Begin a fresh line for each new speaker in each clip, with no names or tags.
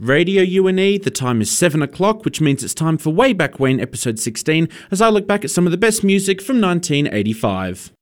Radio UNE, the time is 7 o'clock, which means it's time for Way Back When, episode 16, as I look back at some of the best music from 1985.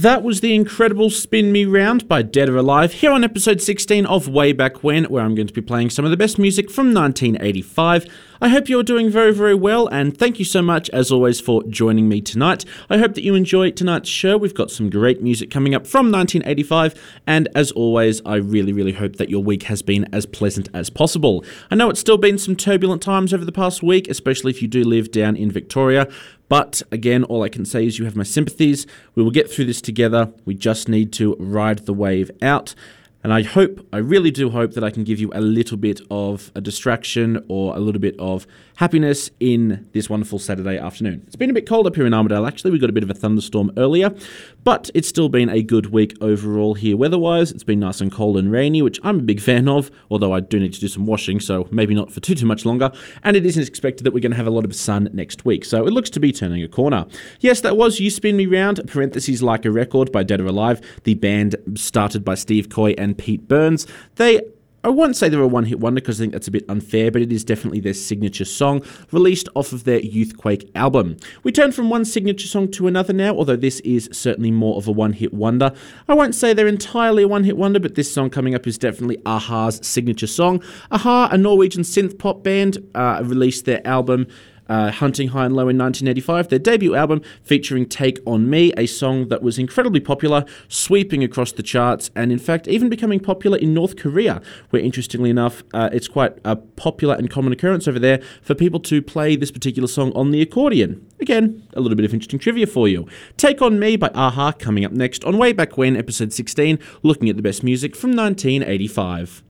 That was the incredible Spin Me Round by Dead or Alive here on episode 16 of Way Back When, where I'm going to be playing some of the best music from 1985. I hope you're doing very, very well, and thank you so much, as always, for joining me tonight. I hope that you enjoy tonight's show. We've got some great music coming up from 1985, and as always, I really, really hope that your week has been as pleasant as possible. I know it's still been some turbulent times over the past week, especially if you do live down in Victoria. But again, all I can say is you have my sympathies. We will get through this together. We just need to ride the wave out. And I hope, I really do hope that I can give you a little bit of a distraction or a little bit of happiness in this wonderful Saturday afternoon. It's been a bit cold up here in Armidale, actually. We got a bit of a thunderstorm earlier, but it's still been a good week overall here weather-wise. It's been nice and cold and rainy, which I'm a big fan of, although I do need to do some washing, so maybe not for too, too much longer. And it isn't expected that we're going to have a lot of sun next week, so it looks to be turning a corner. Yes, that was You Spin Me Round, parentheses like a record by Dead or Alive, the band started by Steve Coy and Pete Burns. They I won't say they're a one hit wonder because I think that's a bit unfair, but it is definitely their signature song, released off of their Youthquake album. We turn from one signature song to another now, although this is certainly more of a one hit wonder. I won't say they're entirely a one hit wonder, but this song coming up is definitely A-ha's signature song. A-ha, a Norwegian synth pop band, uh, released their album
uh, Hunting High and Low in 1985, their debut album featuring Take On Me, a song that was incredibly popular, sweeping across the charts, and in fact, even becoming popular in North Korea, where interestingly enough, uh, it's quite a popular and common occurrence over there for people to play this particular song on the accordion. Again, a little bit of interesting trivia for you. Take On Me by a-ha coming up next on Way Back When, episode 16, looking at the best music from 1985.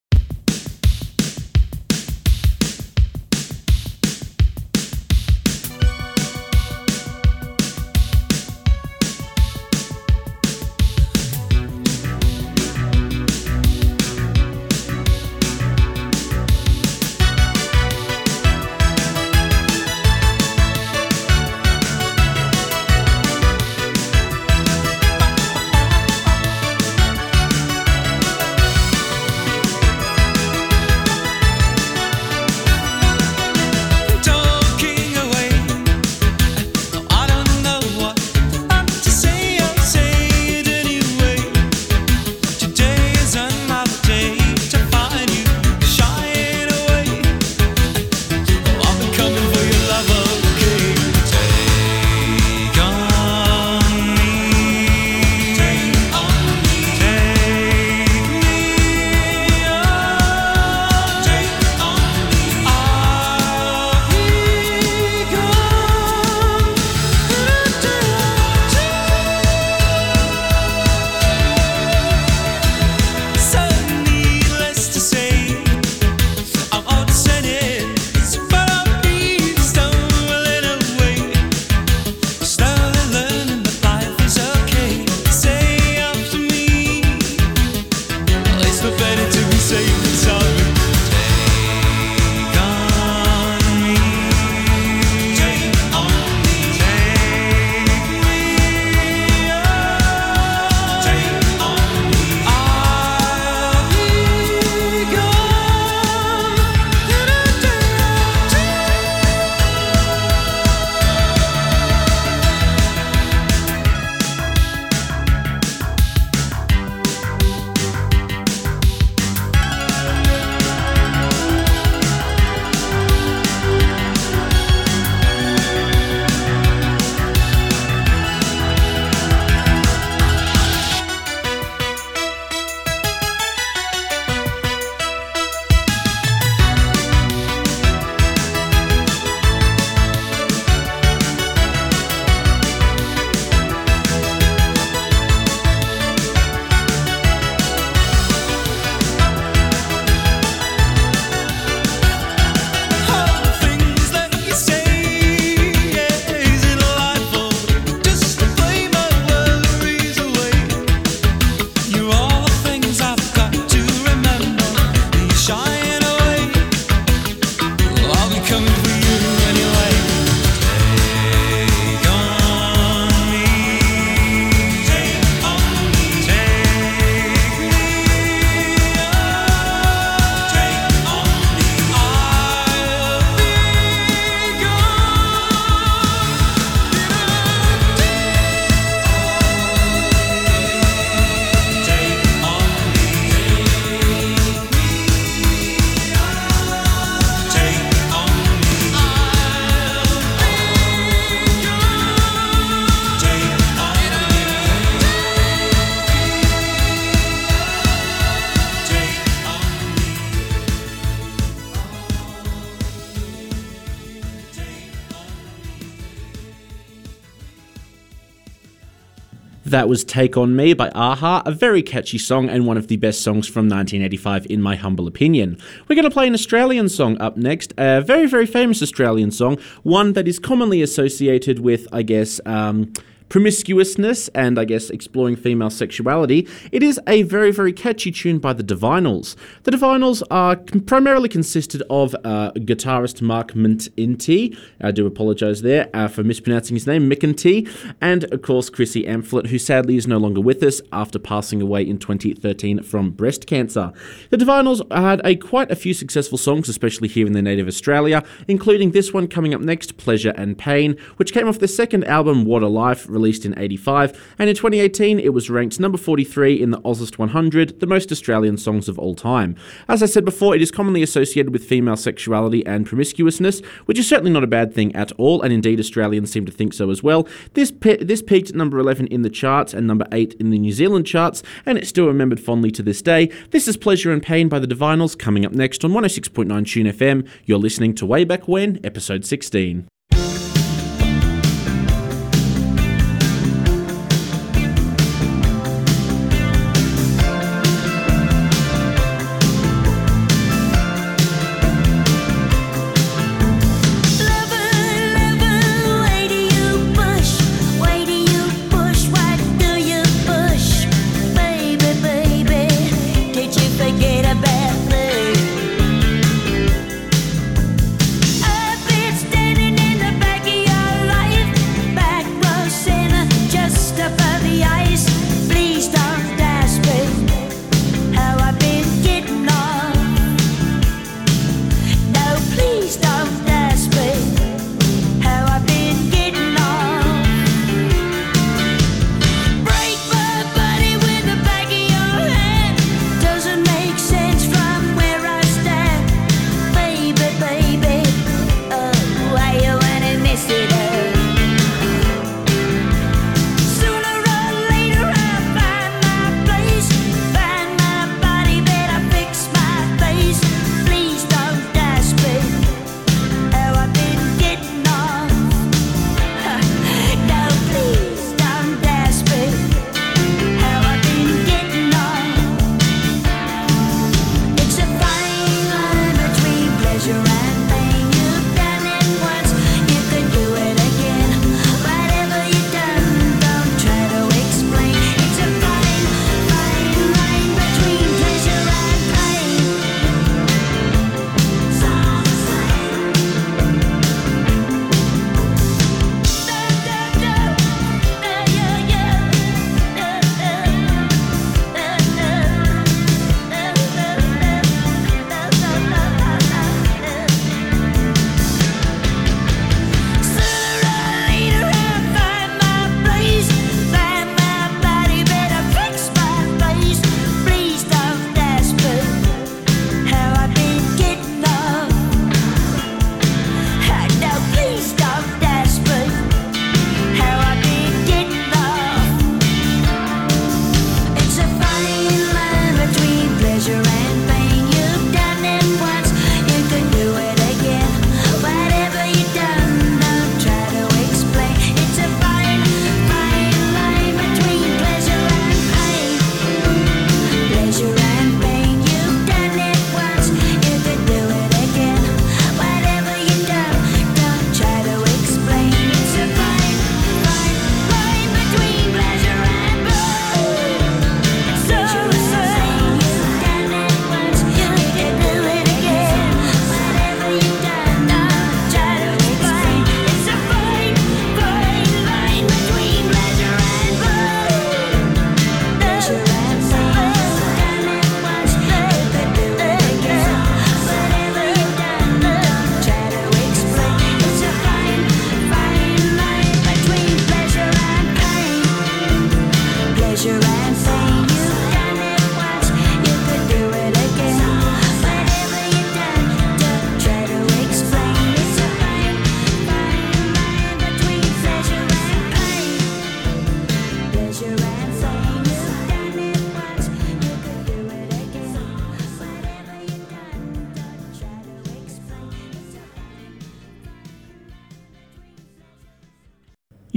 That
was Take On Me by a-ha, a very catchy song and one of the best songs from 1985, in my humble opinion. We're going to play an Australian song up next, a very, very famous Australian song, one that is commonly associated with, I guess, um, promiscuousness and I guess exploring female sexuality, it is a very, very catchy tune by the Divinyls. The Divinyls are primarily consisted of uh, guitarist Mark McEntee, I do apologise there uh, for mispronouncing his name, McEntee, and of course Chrissy Amphlett, who sadly is no longer with us after passing away in 2013 from breast cancer. The Divinyls had a quite a few successful songs, especially here in their native Australia, including this one coming up next, Pleasure and Pain, which came off their second album, What a Life,
released in 85, and in 2018 it was ranked number 43 in the Ozzest 100, the most Australian songs of all time. As I said before, it is commonly associated with female sexuality and promiscuousness, which is certainly not a bad thing at all, and indeed Australians seem to think so as well. This pe- this peaked at number 11 in the charts and number 8 in the New Zealand charts, and it's still remembered fondly to this day. This is Pleasure and Pain by the Divinyls coming up next on 106.9 Tune FM. You're listening to Way Back When, episode 16.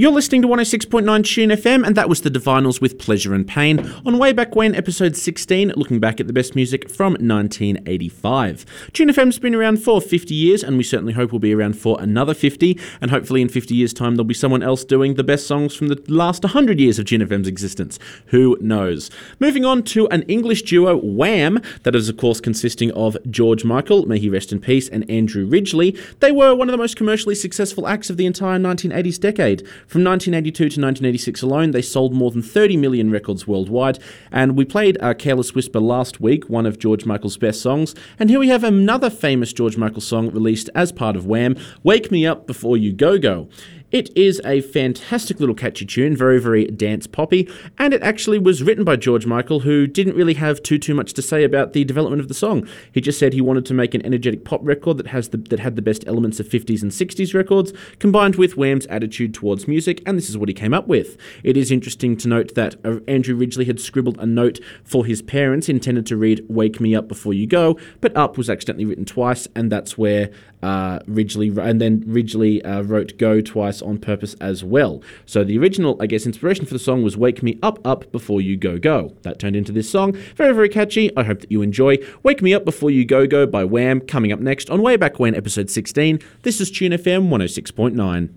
You're listening to 106.9 Tune FM, and that was the Divinyls with Pleasure and Pain on Way Back When, episode 16, looking back at the best music from 1985. Tune FM's been around for 50 years, and we certainly hope we'll be around for another 50, and hopefully in 50 years' time there'll be someone else doing the best songs from the last 100 years of Tune FM's existence. Who knows? Moving on to an English duo, Wham, that is, of course, consisting of George Michael, may he rest in peace, and Andrew Ridgeley. They were one of the most commercially successful acts of the entire 1980s decade. From 1982 to 1986 alone, they sold more than 30 million records worldwide. And we played uh, Careless Whisper last week, one of George Michael's best songs. And here we have another famous George Michael song released as part of Wham Wake Me Up Before You Go Go. It is a fantastic little catchy tune, very, very dance poppy, and it actually was written by George Michael, who didn't really have too too much to say about the development of the song. He just said he wanted to make an energetic pop record that has the that had the best elements of 50s and 60s records, combined with Wham's attitude towards music, and this is what he came up with. It is interesting to note that uh, Andrew Ridgeley had scribbled a note for his parents intended to read "Wake Me Up Before You Go," but "Up" was accidentally written twice, and that's where uh, Ridgeley and then Ridgeley uh, wrote "Go" twice on purpose as well. So the original, I guess, inspiration for the song was "Wake Me Up, Up Before You Go Go." That turned into this song. Very, very catchy. I hope that you enjoy. "Wake Me Up Before You Go Go" by Wham. Coming up next on Way Back When, episode 16. This is Tune FM 106.9.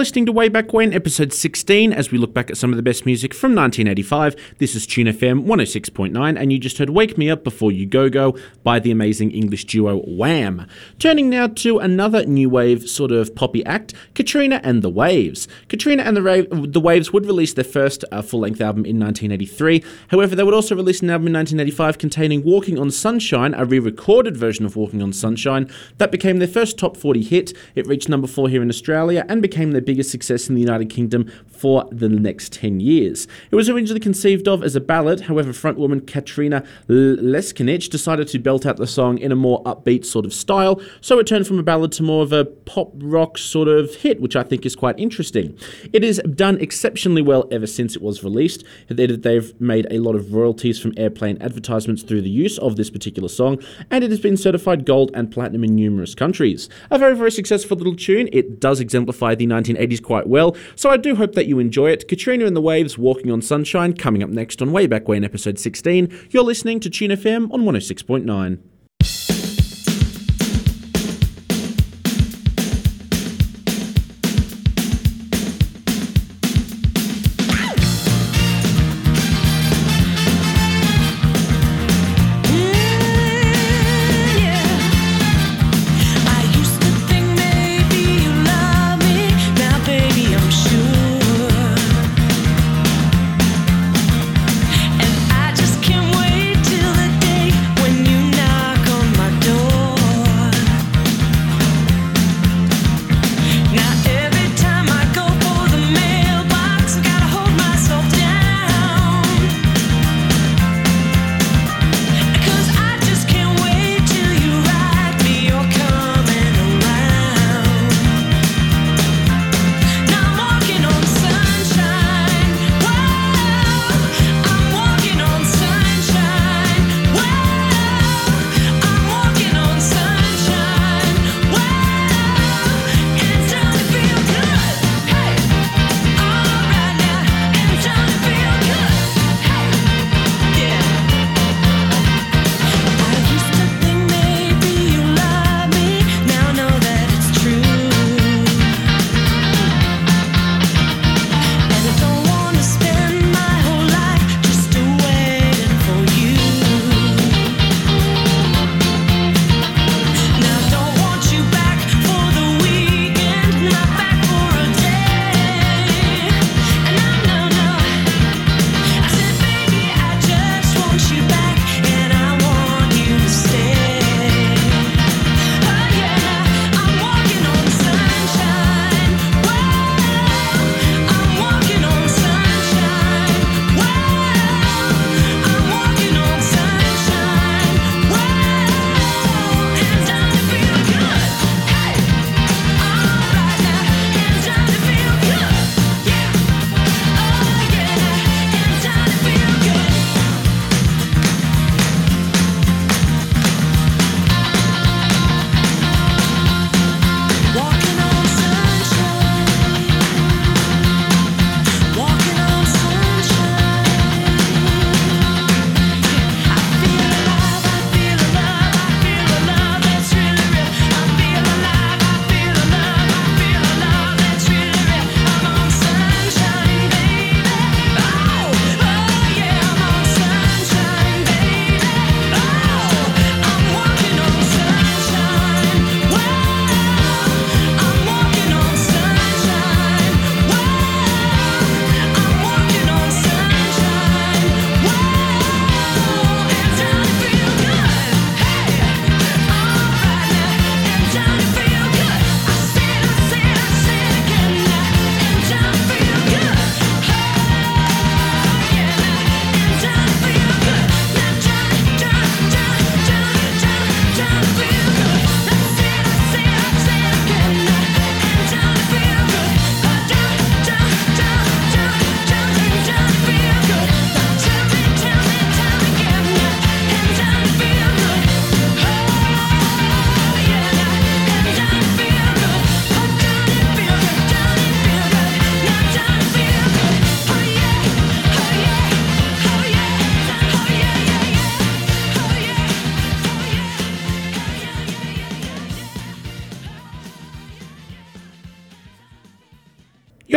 listening to Way Back When, episode 16, as we look back at some of the best music from 1985. This is Tune FM 106.9, and you just heard Wake Me Up Before You Go Go by the amazing English duo Wham. Turning now to another new wave sort of poppy act, Katrina and the Waves. Katrina and the, Ra- the Waves would release their first uh, full length album in 1983. However, they would also release an album in 1985 containing Walking on Sunshine, a re recorded version of Walking on Sunshine, that became their first top 40 hit. It reached number 4 here in Australia and became their biggest success in the United Kingdom for the next 10 years. It was originally conceived of as a ballad, however, frontwoman Katrina Leskanich decided to belt out the song in a more upbeat sort of style, so it turned from a ballad to more of a pop rock sort of hit, which I think is quite interesting. It has done exceptionally well ever since it was released. They- They've made a lot of royalties from airplane advertisements through the use of this particular song, and it has been certified gold and platinum in numerous countries. A very, very successful little tune. It does exemplify the 1980s quite well, so I do hope that you enjoy it. Katrina and the Waves, Walking on Sunshine, coming up next on Way Back Way in episode 16. You're listening to Tune FM on 106.9.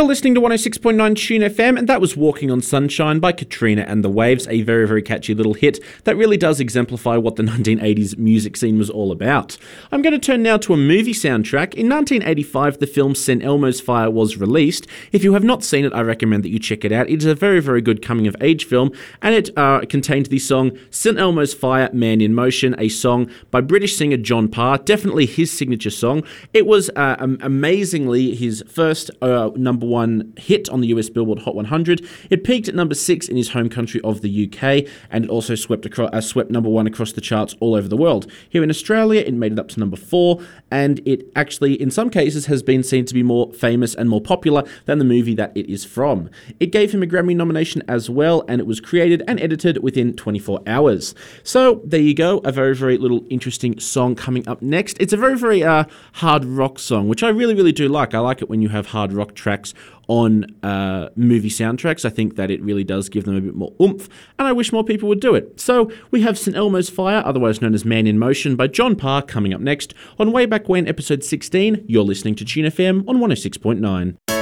You're listening to 106.9 Tune FM, and that was Walking on Sunshine by Katrina and the Waves, a very, very catchy little hit that really does exemplify what the 1980s music scene was all about. I'm going to turn now to a movie soundtrack. In 1985, the film St. Elmo's Fire was released. If you have not seen it, I recommend that you check it out. It is a very, very good coming of age film, and it uh, contained the song St. Elmo's Fire Man in Motion, a song by British singer John Parr, definitely his signature song. It was uh, am- amazingly his first uh, number one hit on the US Billboard Hot 100. It peaked at number six in his home country of the UK, and it also swept across, uh, swept number one across the charts all over the world. Here in Australia, it made it up to number four, and it actually, in some cases, has been seen to be more famous and more popular than the movie that it is from. It gave him a Grammy nomination as well, and it was created and edited within 24 hours. So there you go, a very, very little interesting song coming up next. It's a very, very uh, hard rock song, which I really, really do like. I like it when you have hard rock tracks on uh, movie soundtracks. I think that it really does give them a bit more oomph, and I wish more people would do it. So we have St. Elmo's Fire, otherwise known as Man in Motion, by John Parr, coming up next on Way Back When, episode 16. You're listening to Tune FM on 106.9.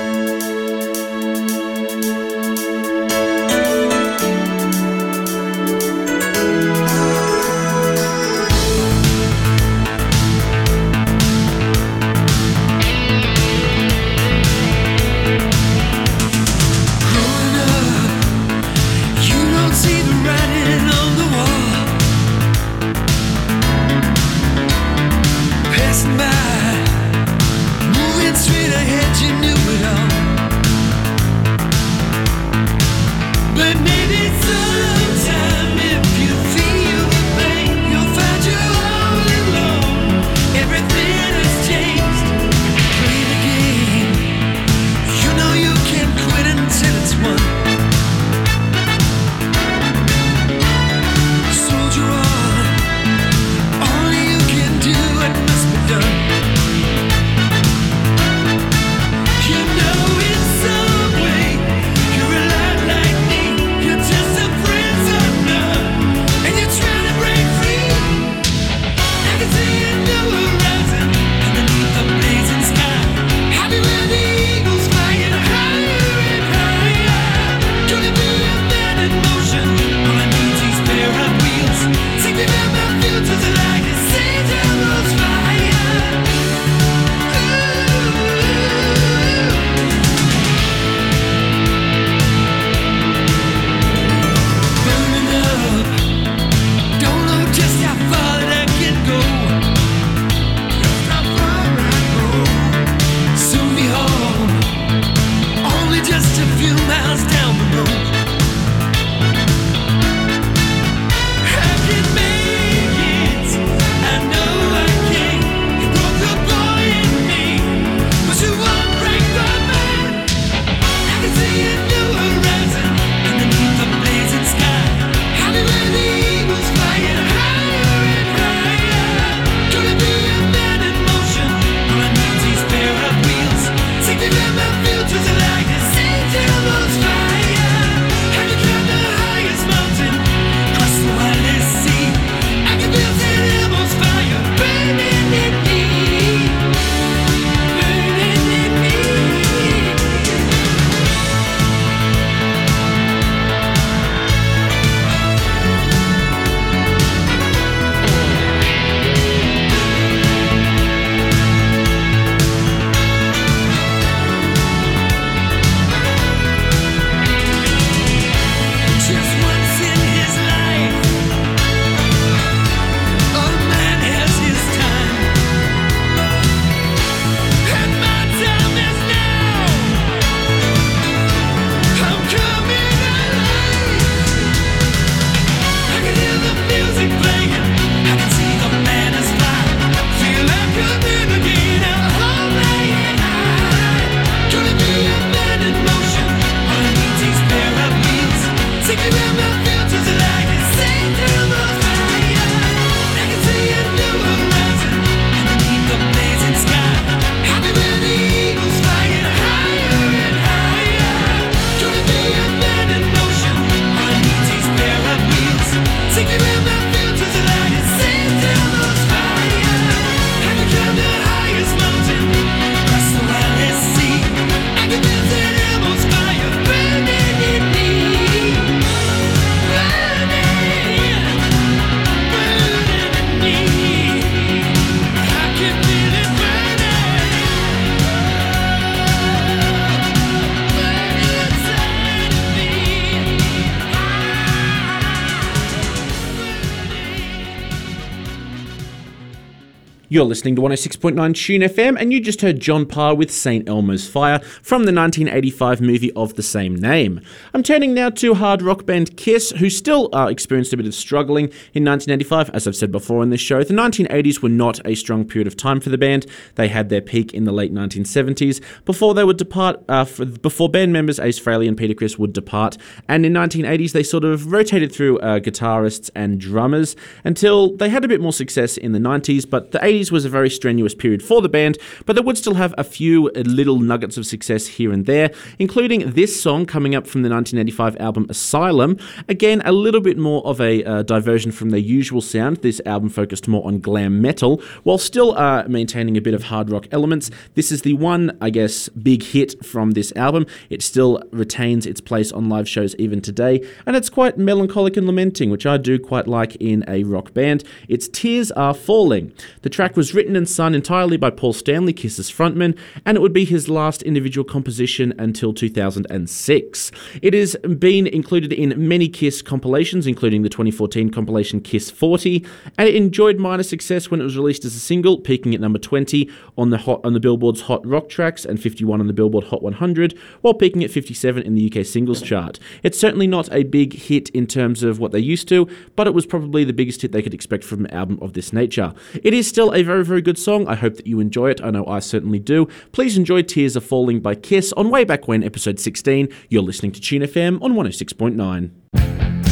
You're
listening to 106.9 Tune FM, and you just heard John Parr with St. Elmo's Fire from the 1985 movie of the same name. I'm turning now to hard rock band Kiss, who still uh, experienced a bit of struggling in 1985. As I've said before in this show, the 1980s were not a strong period of time for the band. They had their peak in the late 1970s before they would depart, uh, for, before band members Ace Frehley and Peter Criss would depart. And in 1980s, they sort of rotated through uh, guitarists and drummers until they had a bit more success in the 90s, but the 80s was a very strenuous period for the band, but they would still have a few little nuggets of success here and there, including this song coming up from the 1985 album Asylum. Again, a little bit more of a uh, diversion from their usual sound. This album focused more on glam metal, while still uh, maintaining a bit of hard rock elements. This is the one, I guess, big hit from this album. It still retains its place on live shows even today, and it's quite melancholic and lamenting, which I do quite like in a rock band. It's Tears Are Falling. The track was written and sung entirely by Paul Stanley, Kiss's frontman, and it would be his last individual composition until 2006. It has been included in many Kiss compilations, including the 2014 compilation Kiss 40, and it enjoyed minor success when it was released as a single, peaking at number 20 on the hot on the Billboard's Hot Rock Tracks and 51 on the Billboard Hot 100, while peaking at 57 in the UK singles chart. It's certainly not a big hit in terms of what they used to, but it was probably the biggest hit they could expect from an album of this nature. It is still a very, very good song. I hope that you enjoy it. I know I certainly do. Please enjoy Tears Are Falling by Kiss on Way Back When, episode 16. You're listening to Tune FM on 106.9.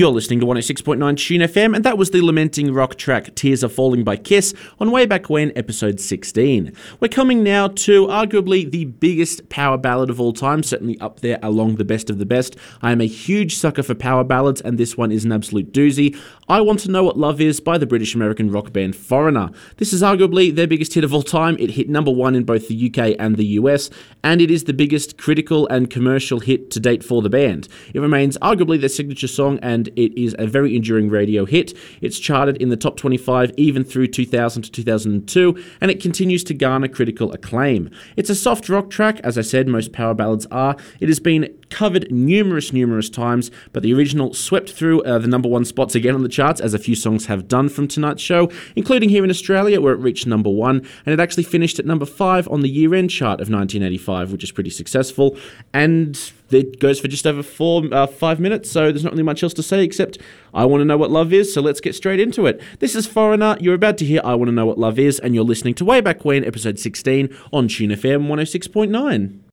You're listening to 106.9 Tune FM, and that was the lamenting rock track Tears Are Falling by Kiss on Way Back When, episode 16. We're coming now to arguably the biggest power ballad of all time, certainly up there along the best of the best. I am a huge sucker for power ballads, and this one is an absolute doozy. I Want to Know What Love Is by the British American rock band Foreigner. This is arguably their biggest hit of all time. It hit number one in both the UK and the US, and it is the biggest critical and commercial hit to date for the band. It remains arguably their signature song, and it is a very enduring radio hit. It's charted in the top 25 even through 2000 to 2002, and it continues to garner critical acclaim. It's a soft rock track, as I said, most power ballads are. It has been covered numerous, numerous times, but the original swept through uh, the number one spots again on the charts, as a few songs have done from tonight's show, including here in Australia, where it reached number one, and it actually finished at number five on the year end chart of 1985, which is pretty successful. And it goes for just over four, uh, five minutes, so there's not really much else to say except I want to know what love is, so let's get straight into it. This is Foreigner. You're about to hear I Want to Know What Love Is, and you're listening to Way Back When, episode 16 on Tune FM 106.9.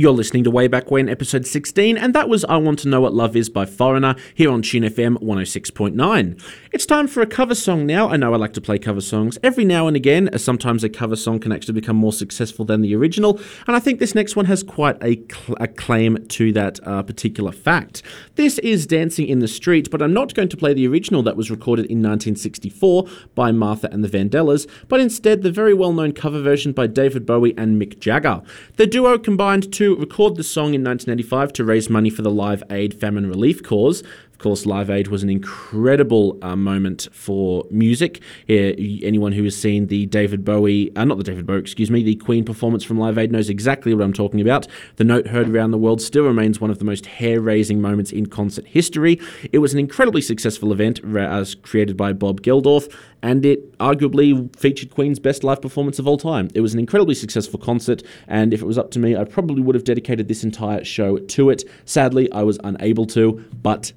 You're listening to Way Back When, episode 16, and that was I Want to Know What Love Is by Foreigner here on Tune FM 106.9. It's time for a cover song now. I know I like to play cover songs every now and again, as sometimes a cover song can actually become more successful than the original, and I think this next one has quite a, cl- a claim to that uh, particular fact. This is Dancing in the Street, but I'm not going to play the original that was recorded in 1964 by Martha and the Vandellas, but instead the very well known cover version by David Bowie and Mick Jagger. The duo combined record the song in 1985 to raise money for the Live Aid Famine Relief Cause. Course, Live Aid was an incredible uh, moment for music. Uh, anyone who has seen the David Bowie, uh, not the David Bowie, excuse me, the Queen performance from Live Aid knows exactly what I'm talking about. The note heard around the world still remains one of the most hair raising moments in concert history. It was an incredibly successful event as created by Bob Geldof, and it arguably featured Queen's best live performance of all time. It was an incredibly successful concert, and if it was up to me, I probably would have dedicated this entire show to it. Sadly, I was unable to, but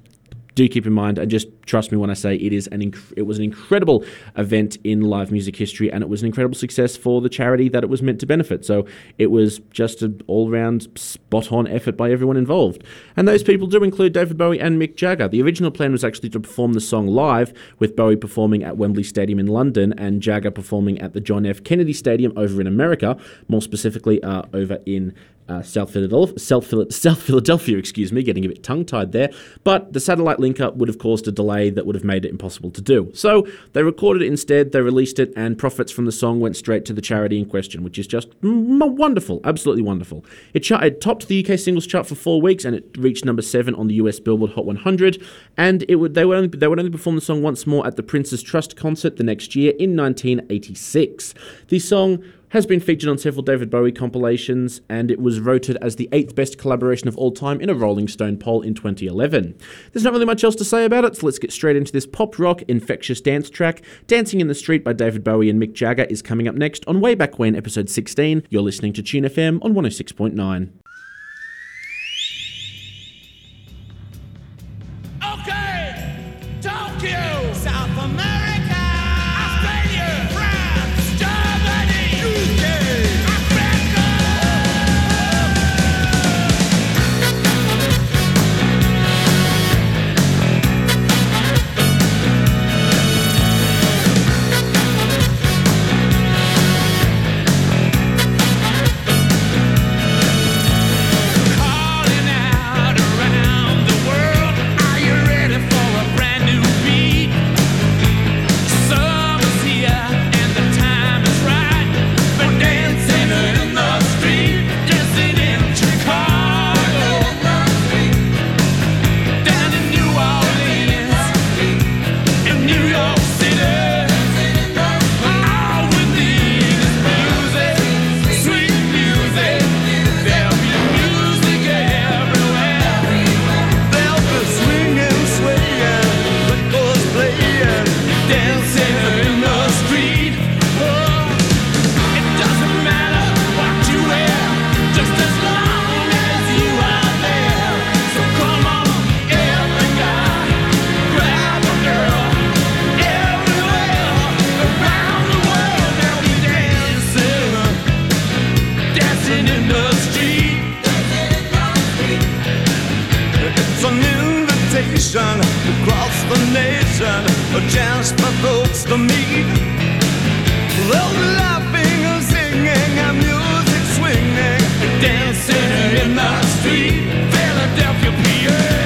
do keep in mind and just trust me when I say it is an inc- it was an incredible event in live music history and it was an incredible success for the charity that it was meant to benefit. So it was just an all-round spot on effort by everyone involved. And those people do include David Bowie and Mick Jagger. The original plan was actually to perform the song live with Bowie performing at Wembley Stadium in London and Jagger performing at the John F Kennedy Stadium over in America, more specifically uh, over in uh, South Philadelphia, South, South Philadelphia, excuse me, getting a bit tongue tied there. But the satellite link up would have caused a delay that would have made it impossible to do. So they recorded it instead, they released it, and profits from the song went straight to the charity in question, which is just wonderful, absolutely wonderful. It, chart- it topped the UK singles chart for four weeks, and it reached number seven on the US Billboard Hot 100. And it would they would only they would only perform the song once more at the Prince's Trust concert the next year in 1986. The song has been featured on several David Bowie compilations, and it was voted as the eighth best collaboration of all time in a Rolling Stone poll in 2011. There's not really much else to say about it, so let's get straight into this pop rock infectious dance track. Dancing in the Street by David Bowie and Mick Jagger is coming up next on Way Back When, episode 16. You're listening to Tune FM on 106.9.
invitation across the nation, a chance for folks to meet. They'll laughing and singing and music swinging,
Dancing in the street, Philadelphia, PA.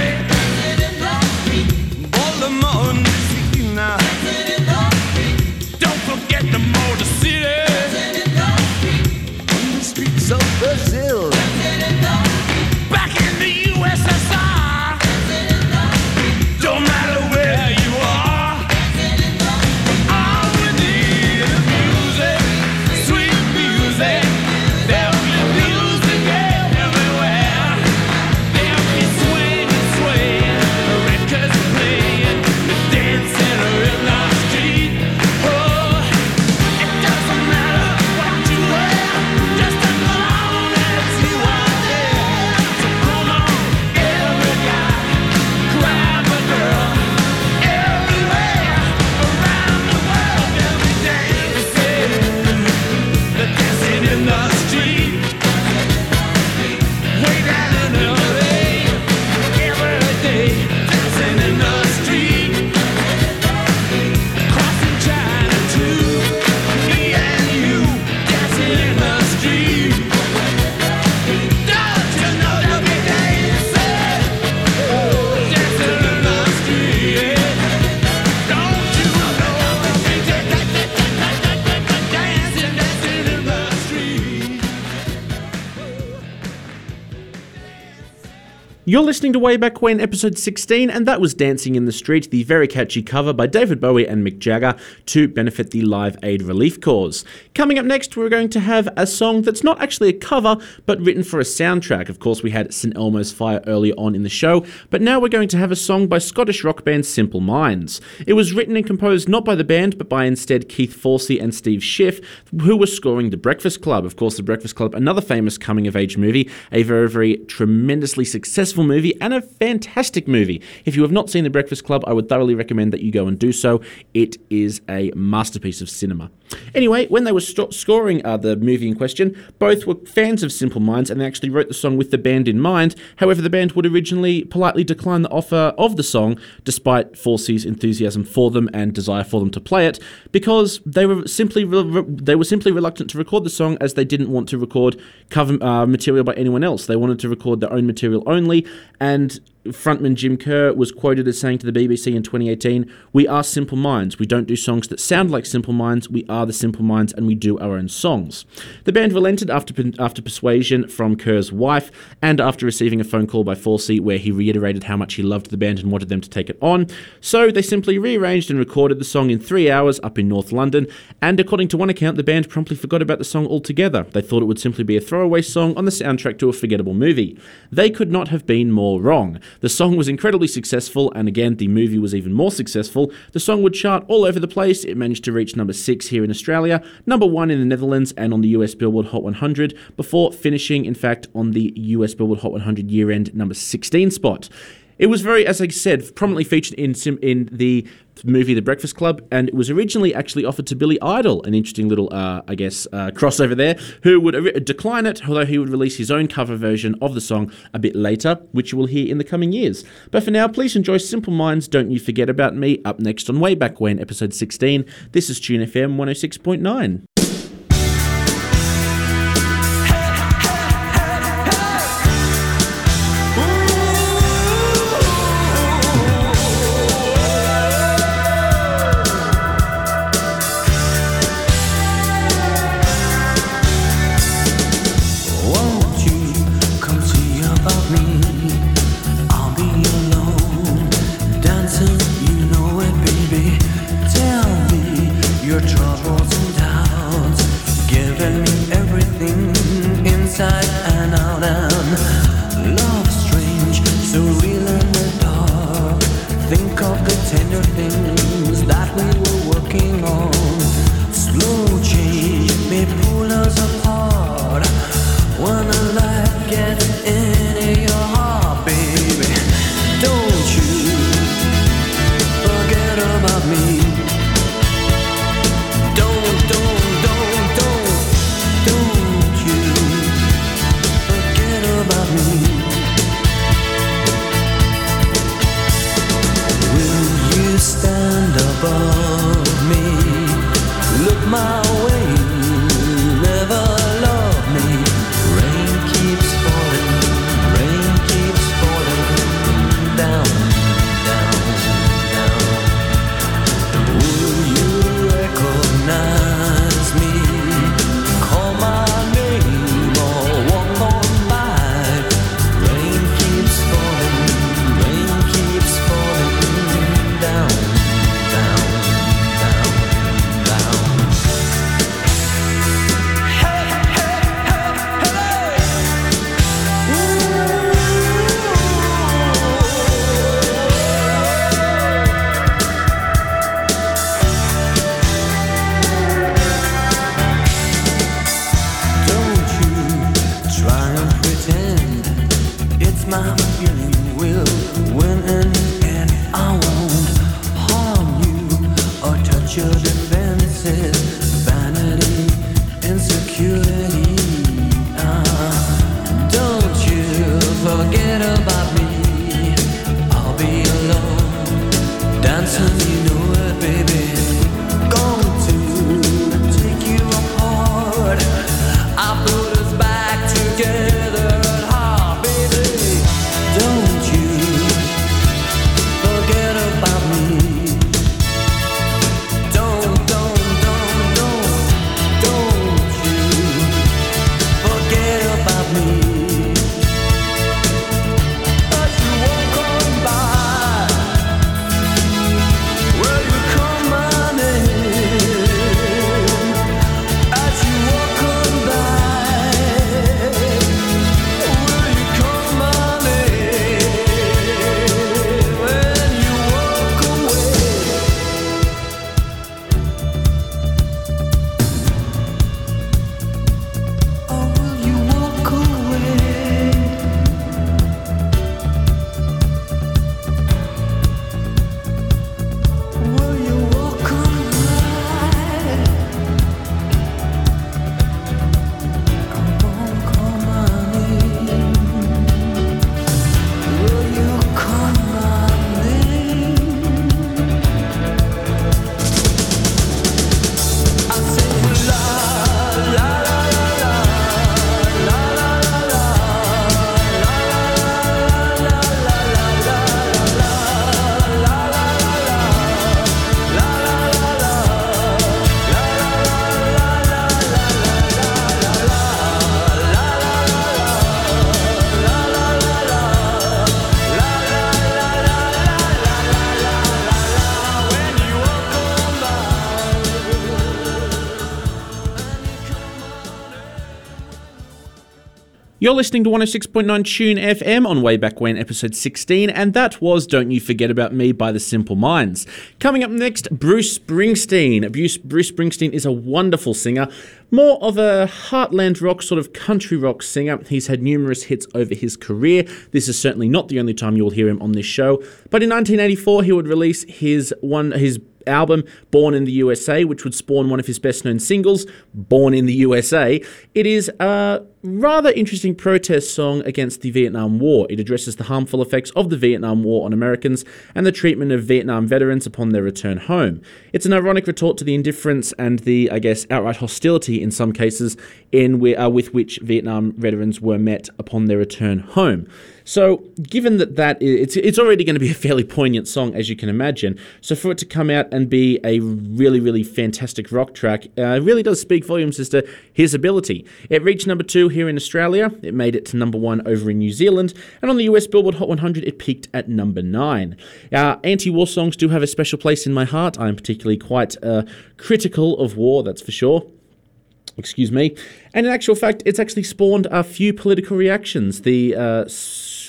You're listening to Way Back When, episode 16, and that was Dancing in the Street, the very catchy cover by David Bowie and Mick Jagger to benefit the Live Aid Relief Cause. Coming up next, we're going to have a song that's not actually a cover, but written for a soundtrack. Of course, we had St. Elmo's Fire earlier on in the show, but now we're going to have a song by Scottish rock band Simple Minds. It was written and composed not by the band, but by instead Keith Forsey and Steve Schiff, who were scoring The Breakfast Club. Of course, The Breakfast Club, another famous coming of age movie, a very, very tremendously successful movie and a fantastic movie. If you have not seen The Breakfast Club, I would thoroughly recommend that you go and do so. It is a masterpiece of cinema. Anyway, when they were st- scoring uh, the movie in question, both were fans of Simple Minds and they actually wrote the song with the band in mind. However, the band would originally politely decline the offer of the song, despite Forsey's enthusiasm for them and desire for them to play it, because they were simply re- they were simply reluctant to record the song as they didn't want to record cover uh, material by anyone else. They wanted to record their own material only, and frontman Jim Kerr was quoted as saying to the BBC in 2018, We are Simple Minds. We don't do songs that sound like Simple Minds. We are the Simple Minds and we do our own songs. The band relented after, after persuasion from Kerr's wife and after receiving a phone call by Forsey where he reiterated how much he loved the band and wanted them to take it on. So they simply rearranged and recorded the song in three hours up in North London. And according to one account, the band promptly forgot about the song altogether. They thought it would simply be a throwaway song on the soundtrack to a forgettable movie. They could not have been more wrong. The song was incredibly successful, and again, the movie was even more successful. The song would chart all over the place. It managed to reach number six here in Australia, number one in the Netherlands, and on the US Billboard Hot 100, before finishing, in fact, on the US Billboard Hot 100 year end number 16 spot. It was very, as I said, prominently featured in in the movie The Breakfast Club, and it was originally actually offered to Billy Idol, an interesting little, uh, I guess, uh, crossover there, who would decline it, although he would release his own cover version of the song a bit later, which you will hear in the coming years. But for now, please enjoy Simple Minds, Don't You Forget About Me, up next on Way Back When, episode 16. This is Tune FM 106.9.
everything
You're listening to 106.9 Tune FM on Way Back When, episode 16, and that was Don't You Forget About Me by the Simple Minds. Coming up next, Bruce Springsteen. Bruce, Bruce Springsteen is a wonderful singer, more of a heartland rock, sort of country rock singer. He's had numerous hits over his career. This is certainly not the only time you'll hear him on this show, but in 1984 he would release his one his album, Born in the USA, which would spawn one of his best known singles, Born in the USA. It is a rather interesting protest song against the Vietnam War. It addresses the harmful effects of the Vietnam War on Americans and the treatment of Vietnam veterans upon their return home. It's an ironic retort to the indifference and the, I guess, outright hostility in some cases in uh, with which Vietnam veterans were met upon their return home. So, given that that it's it's already going to be a fairly poignant song, as you can imagine. So, for it to come out and be a really really fantastic rock track, uh, really does speak volumes as to his ability. It reached number two here in Australia. It made it to number one over in New Zealand, and on the US Billboard Hot 100, it peaked at number nine. Uh, anti-war songs do have a special place in my heart. I'm particularly quite uh, critical of war, that's for sure excuse me. And in actual fact, it's actually spawned a few political reactions. The, uh,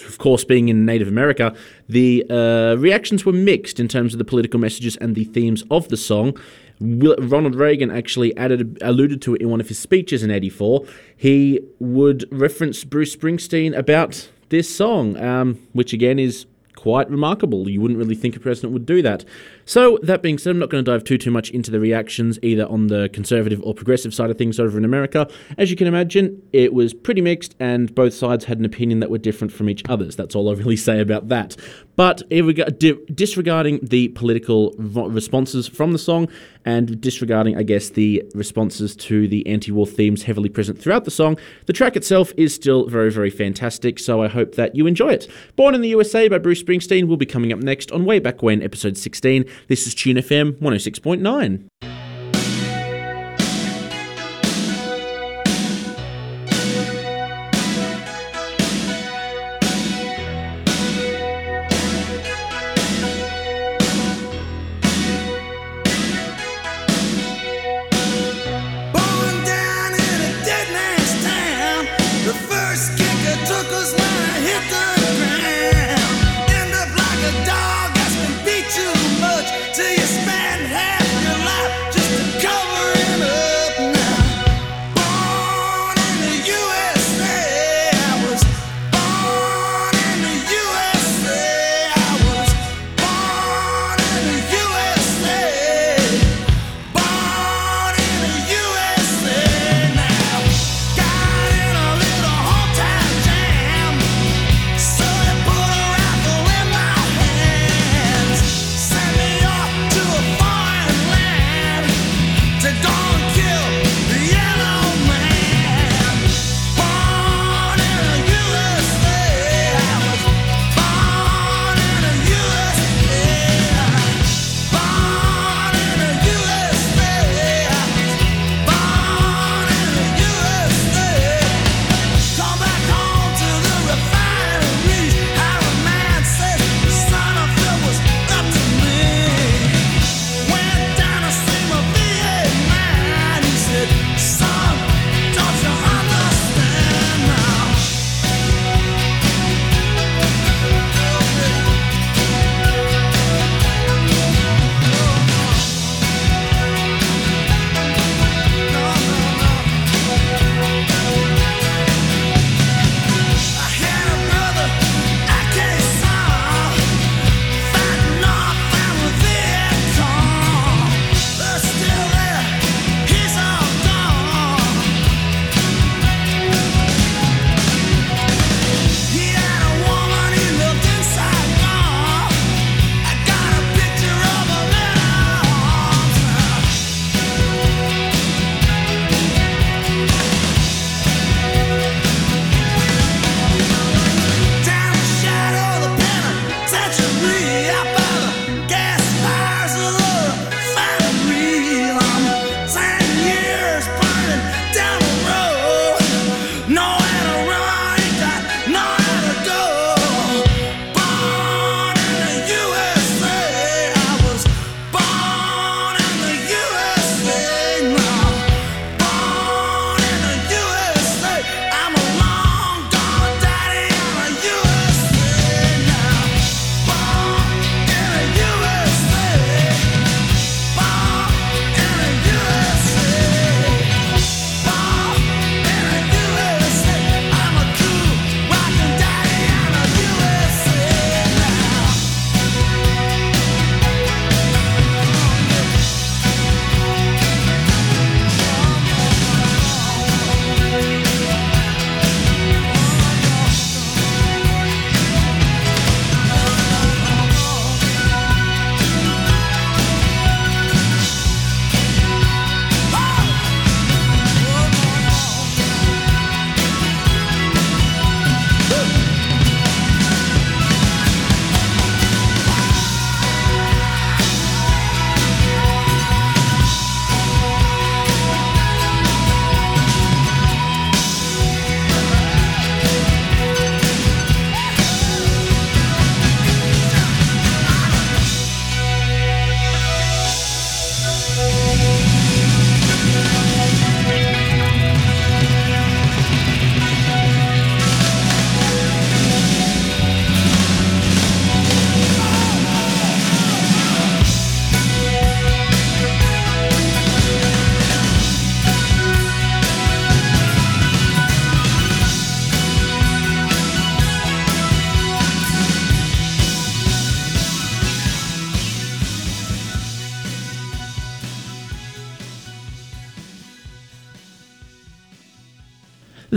of course, being in Native America, the uh, reactions were mixed in terms of the political messages and the themes of the song. Ronald Reagan actually added, alluded to it in one of his speeches in '84. He would reference Bruce Springsteen about this song, um, which again is quite remarkable. You wouldn't really think a president would do that. So, that being said, I'm not going to dive too too much into the reactions either on the conservative or progressive side of things over in America. As you can imagine, it was pretty mixed and both sides had an opinion that were different from each other's. That's all I really say about that. But in rega- di- disregarding the political responses from the song and disregarding, I guess, the responses to the anti war themes heavily present throughout the song, the track itself is still very, very fantastic. So I hope that you enjoy it. Born in the USA by Bruce Springsteen will be coming up next on Way Back When, episode 16. This is Tune FM 106.9.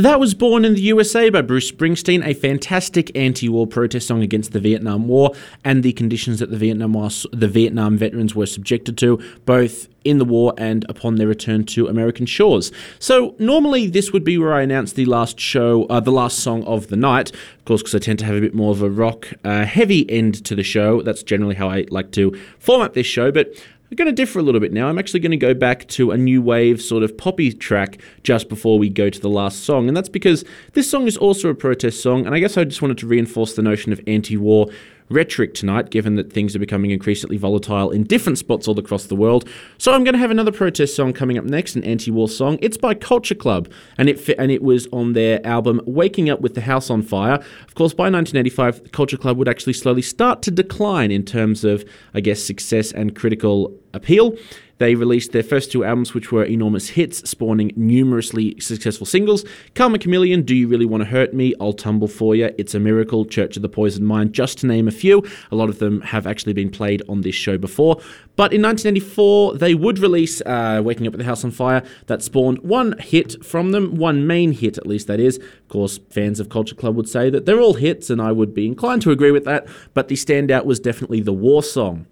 That was Born in the USA by Bruce Springsteen, a fantastic anti-war protest song against the Vietnam War and the conditions that the Vietnam War, the Vietnam veterans were subjected to, both in the war and upon their return to American shores. So normally this would be where I announce the last show, uh, the last song of the night, of course, because I tend to have a bit more of a rock uh, heavy end to the show. That's generally how I like to format this show, but we're going to differ a little bit now. I'm actually going to go back to a new wave sort of poppy track just before we go to the last song. And that's because this song is also a protest song. And I guess I just wanted to reinforce the notion of anti war rhetoric tonight, given that things are becoming increasingly volatile in different spots all across the world. So I'm going to have another protest song coming up next, an anti-war song. It's by Culture Club, and it fi- and it was on their album "Waking Up with the House on Fire." Of course, by 1985, Culture Club would actually slowly start to decline in terms of, I guess, success and critical appeal. They released their first two albums, which were enormous hits, spawning numerously successful singles. Karma Chameleon, Do You Really Want to Hurt Me? I'll Tumble For You, It's a Miracle, Church of the Poisoned Mind, just to name a few. A lot of them have actually been played on this show before. But in 1984, they would release uh, Waking Up with the House on Fire. That spawned one hit from them, one main hit at least, that is. Of course, fans of Culture Club would say that they're all hits, and I would be inclined to agree with that. But the standout was definitely the War Song.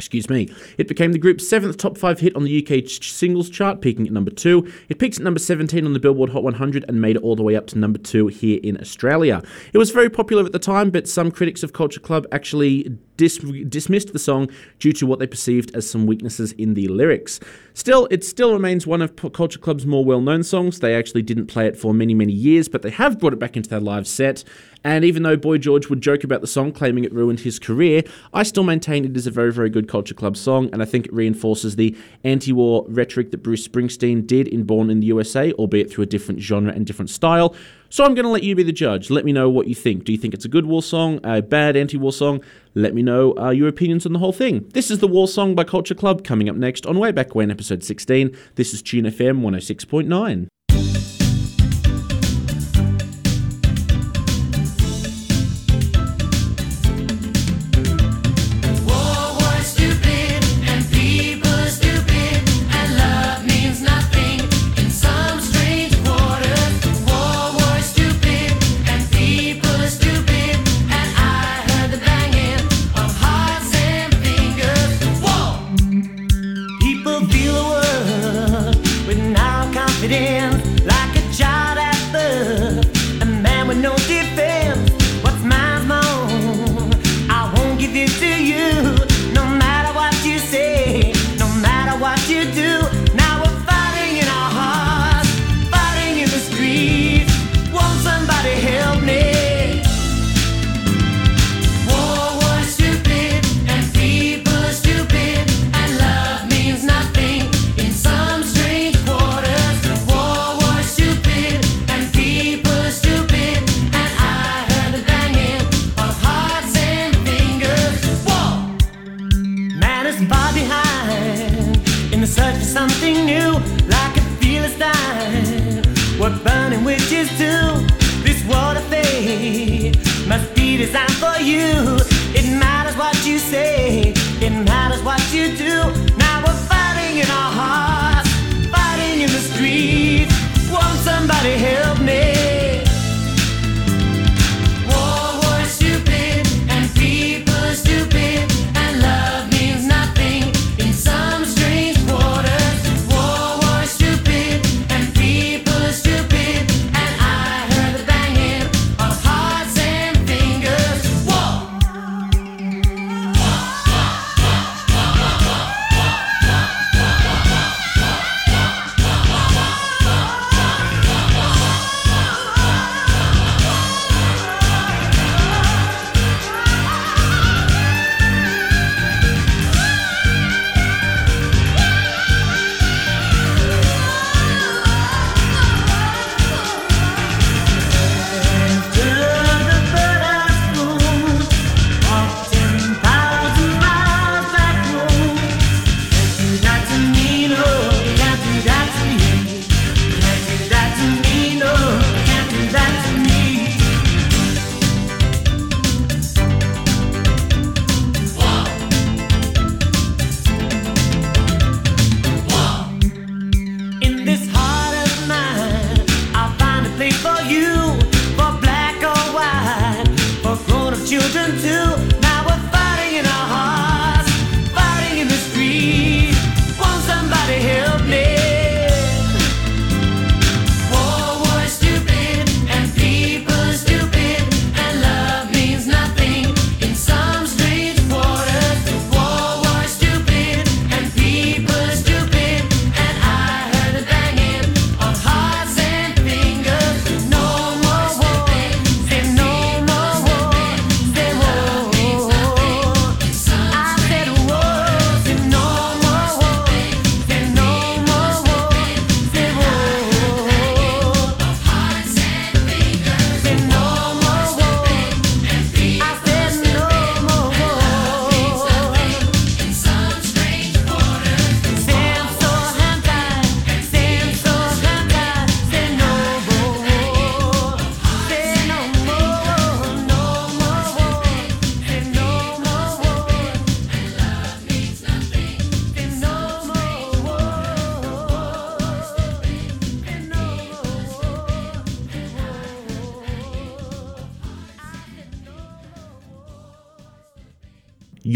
Excuse me. It became the group's seventh top five hit on the UK singles chart, peaking at number two. It peaked at number 17 on the Billboard Hot 100 and made it all the way up to number two here in Australia. It was very popular at the time, but some critics of Culture Club actually dis- dismissed the song due to what they perceived as some weaknesses in the lyrics. Still, it still remains one of Culture Club's more well known songs. They actually didn't play it for many, many years, but they have brought it back into their live set. And even though Boy George would joke about the song, claiming it ruined his career, I still maintain it is a very, very good Culture Club song, and I think it reinforces the anti war rhetoric that Bruce Springsteen did in Born in the USA, albeit through a different genre and different style. So I'm going to let you be the judge. Let me know what you think. Do you think it's a good war song, a bad anti war song? Let me know uh, your opinions on the whole thing. This is the War Song by Culture Club coming up next on Way Back When, episode 16. This is Tune FM 106.9.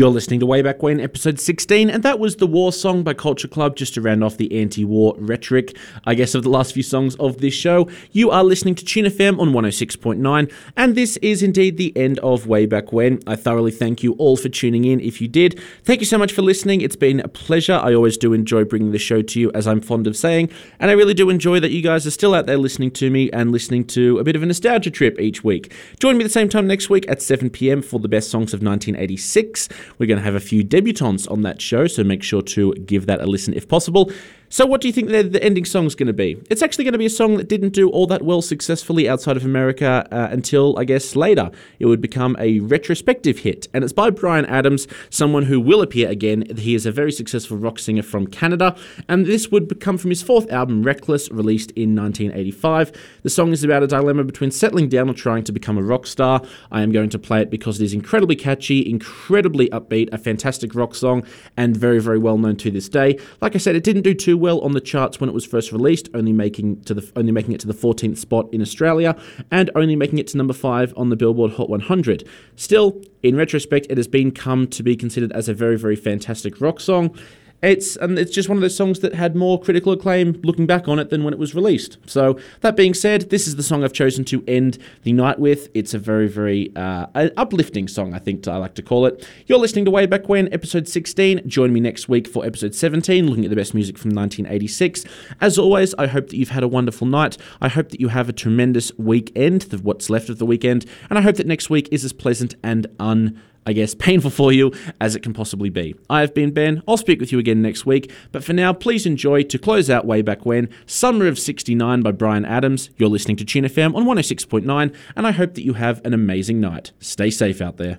You're listening to Way Back When, episode 16, and that was the War Song by Culture Club, just to round off the anti war rhetoric, I guess, of the last few songs of this show. You are listening to Tune FM on 106.9, and this is indeed the end of Way Back When. I thoroughly thank you all for tuning in if you did. Thank you so much for listening. It's been a pleasure. I always do enjoy bringing the show to you, as I'm fond of saying, and I really do enjoy that you guys are still out there listening to me and listening to a bit of a nostalgia trip each week. Join me the same time next week at 7 pm for the best songs of 1986. We're going to have a few debutantes on that show, so make sure to give that a listen if possible. So, what do you think the, the ending song is going to be? It's actually going to be a song that didn't do all that well successfully outside of America uh, until, I guess, later. It would become a retrospective hit, and it's by Bryan Adams, someone who will appear again. He is a very successful rock singer from Canada, and this would come from his fourth album, Reckless, released in 1985. The song is about a dilemma between settling down or trying to become a rock star. I am going to play it because it is incredibly catchy, incredibly upbeat, a fantastic rock song, and very, very well known to this day. Like I said, it didn't do too well on the charts when it was first released, only making to the only making it to the 14th spot in Australia, and only making it to number five on the Billboard Hot 100. Still, in retrospect, it has been come to be considered as a very, very fantastic rock song. It's and it's just one of those songs that had more critical acclaim looking back on it than when it was released. So that being said, this is the song I've chosen to end the night with. It's a very very uh, uplifting song, I think I like to call it. You're listening to Way Back When, episode 16. Join me next week for episode 17, looking at the best music from 1986. As always, I hope that you've had a wonderful night. I hope that you have a tremendous weekend, the, what's left of the weekend, and I hope that next week is as pleasant and un. I guess, painful for you as it can possibly be. I have been Ben. I'll speak with you again next week, but for now, please enjoy to close out Way Back When, Summer of 69 by Bryan Adams. You're listening to Tune FM on 106.9, and I hope that you have an amazing night. Stay safe out there.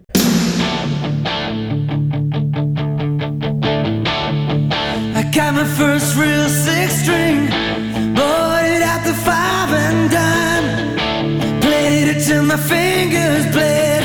I got my first real six string, at the five and played it till my fingers bled.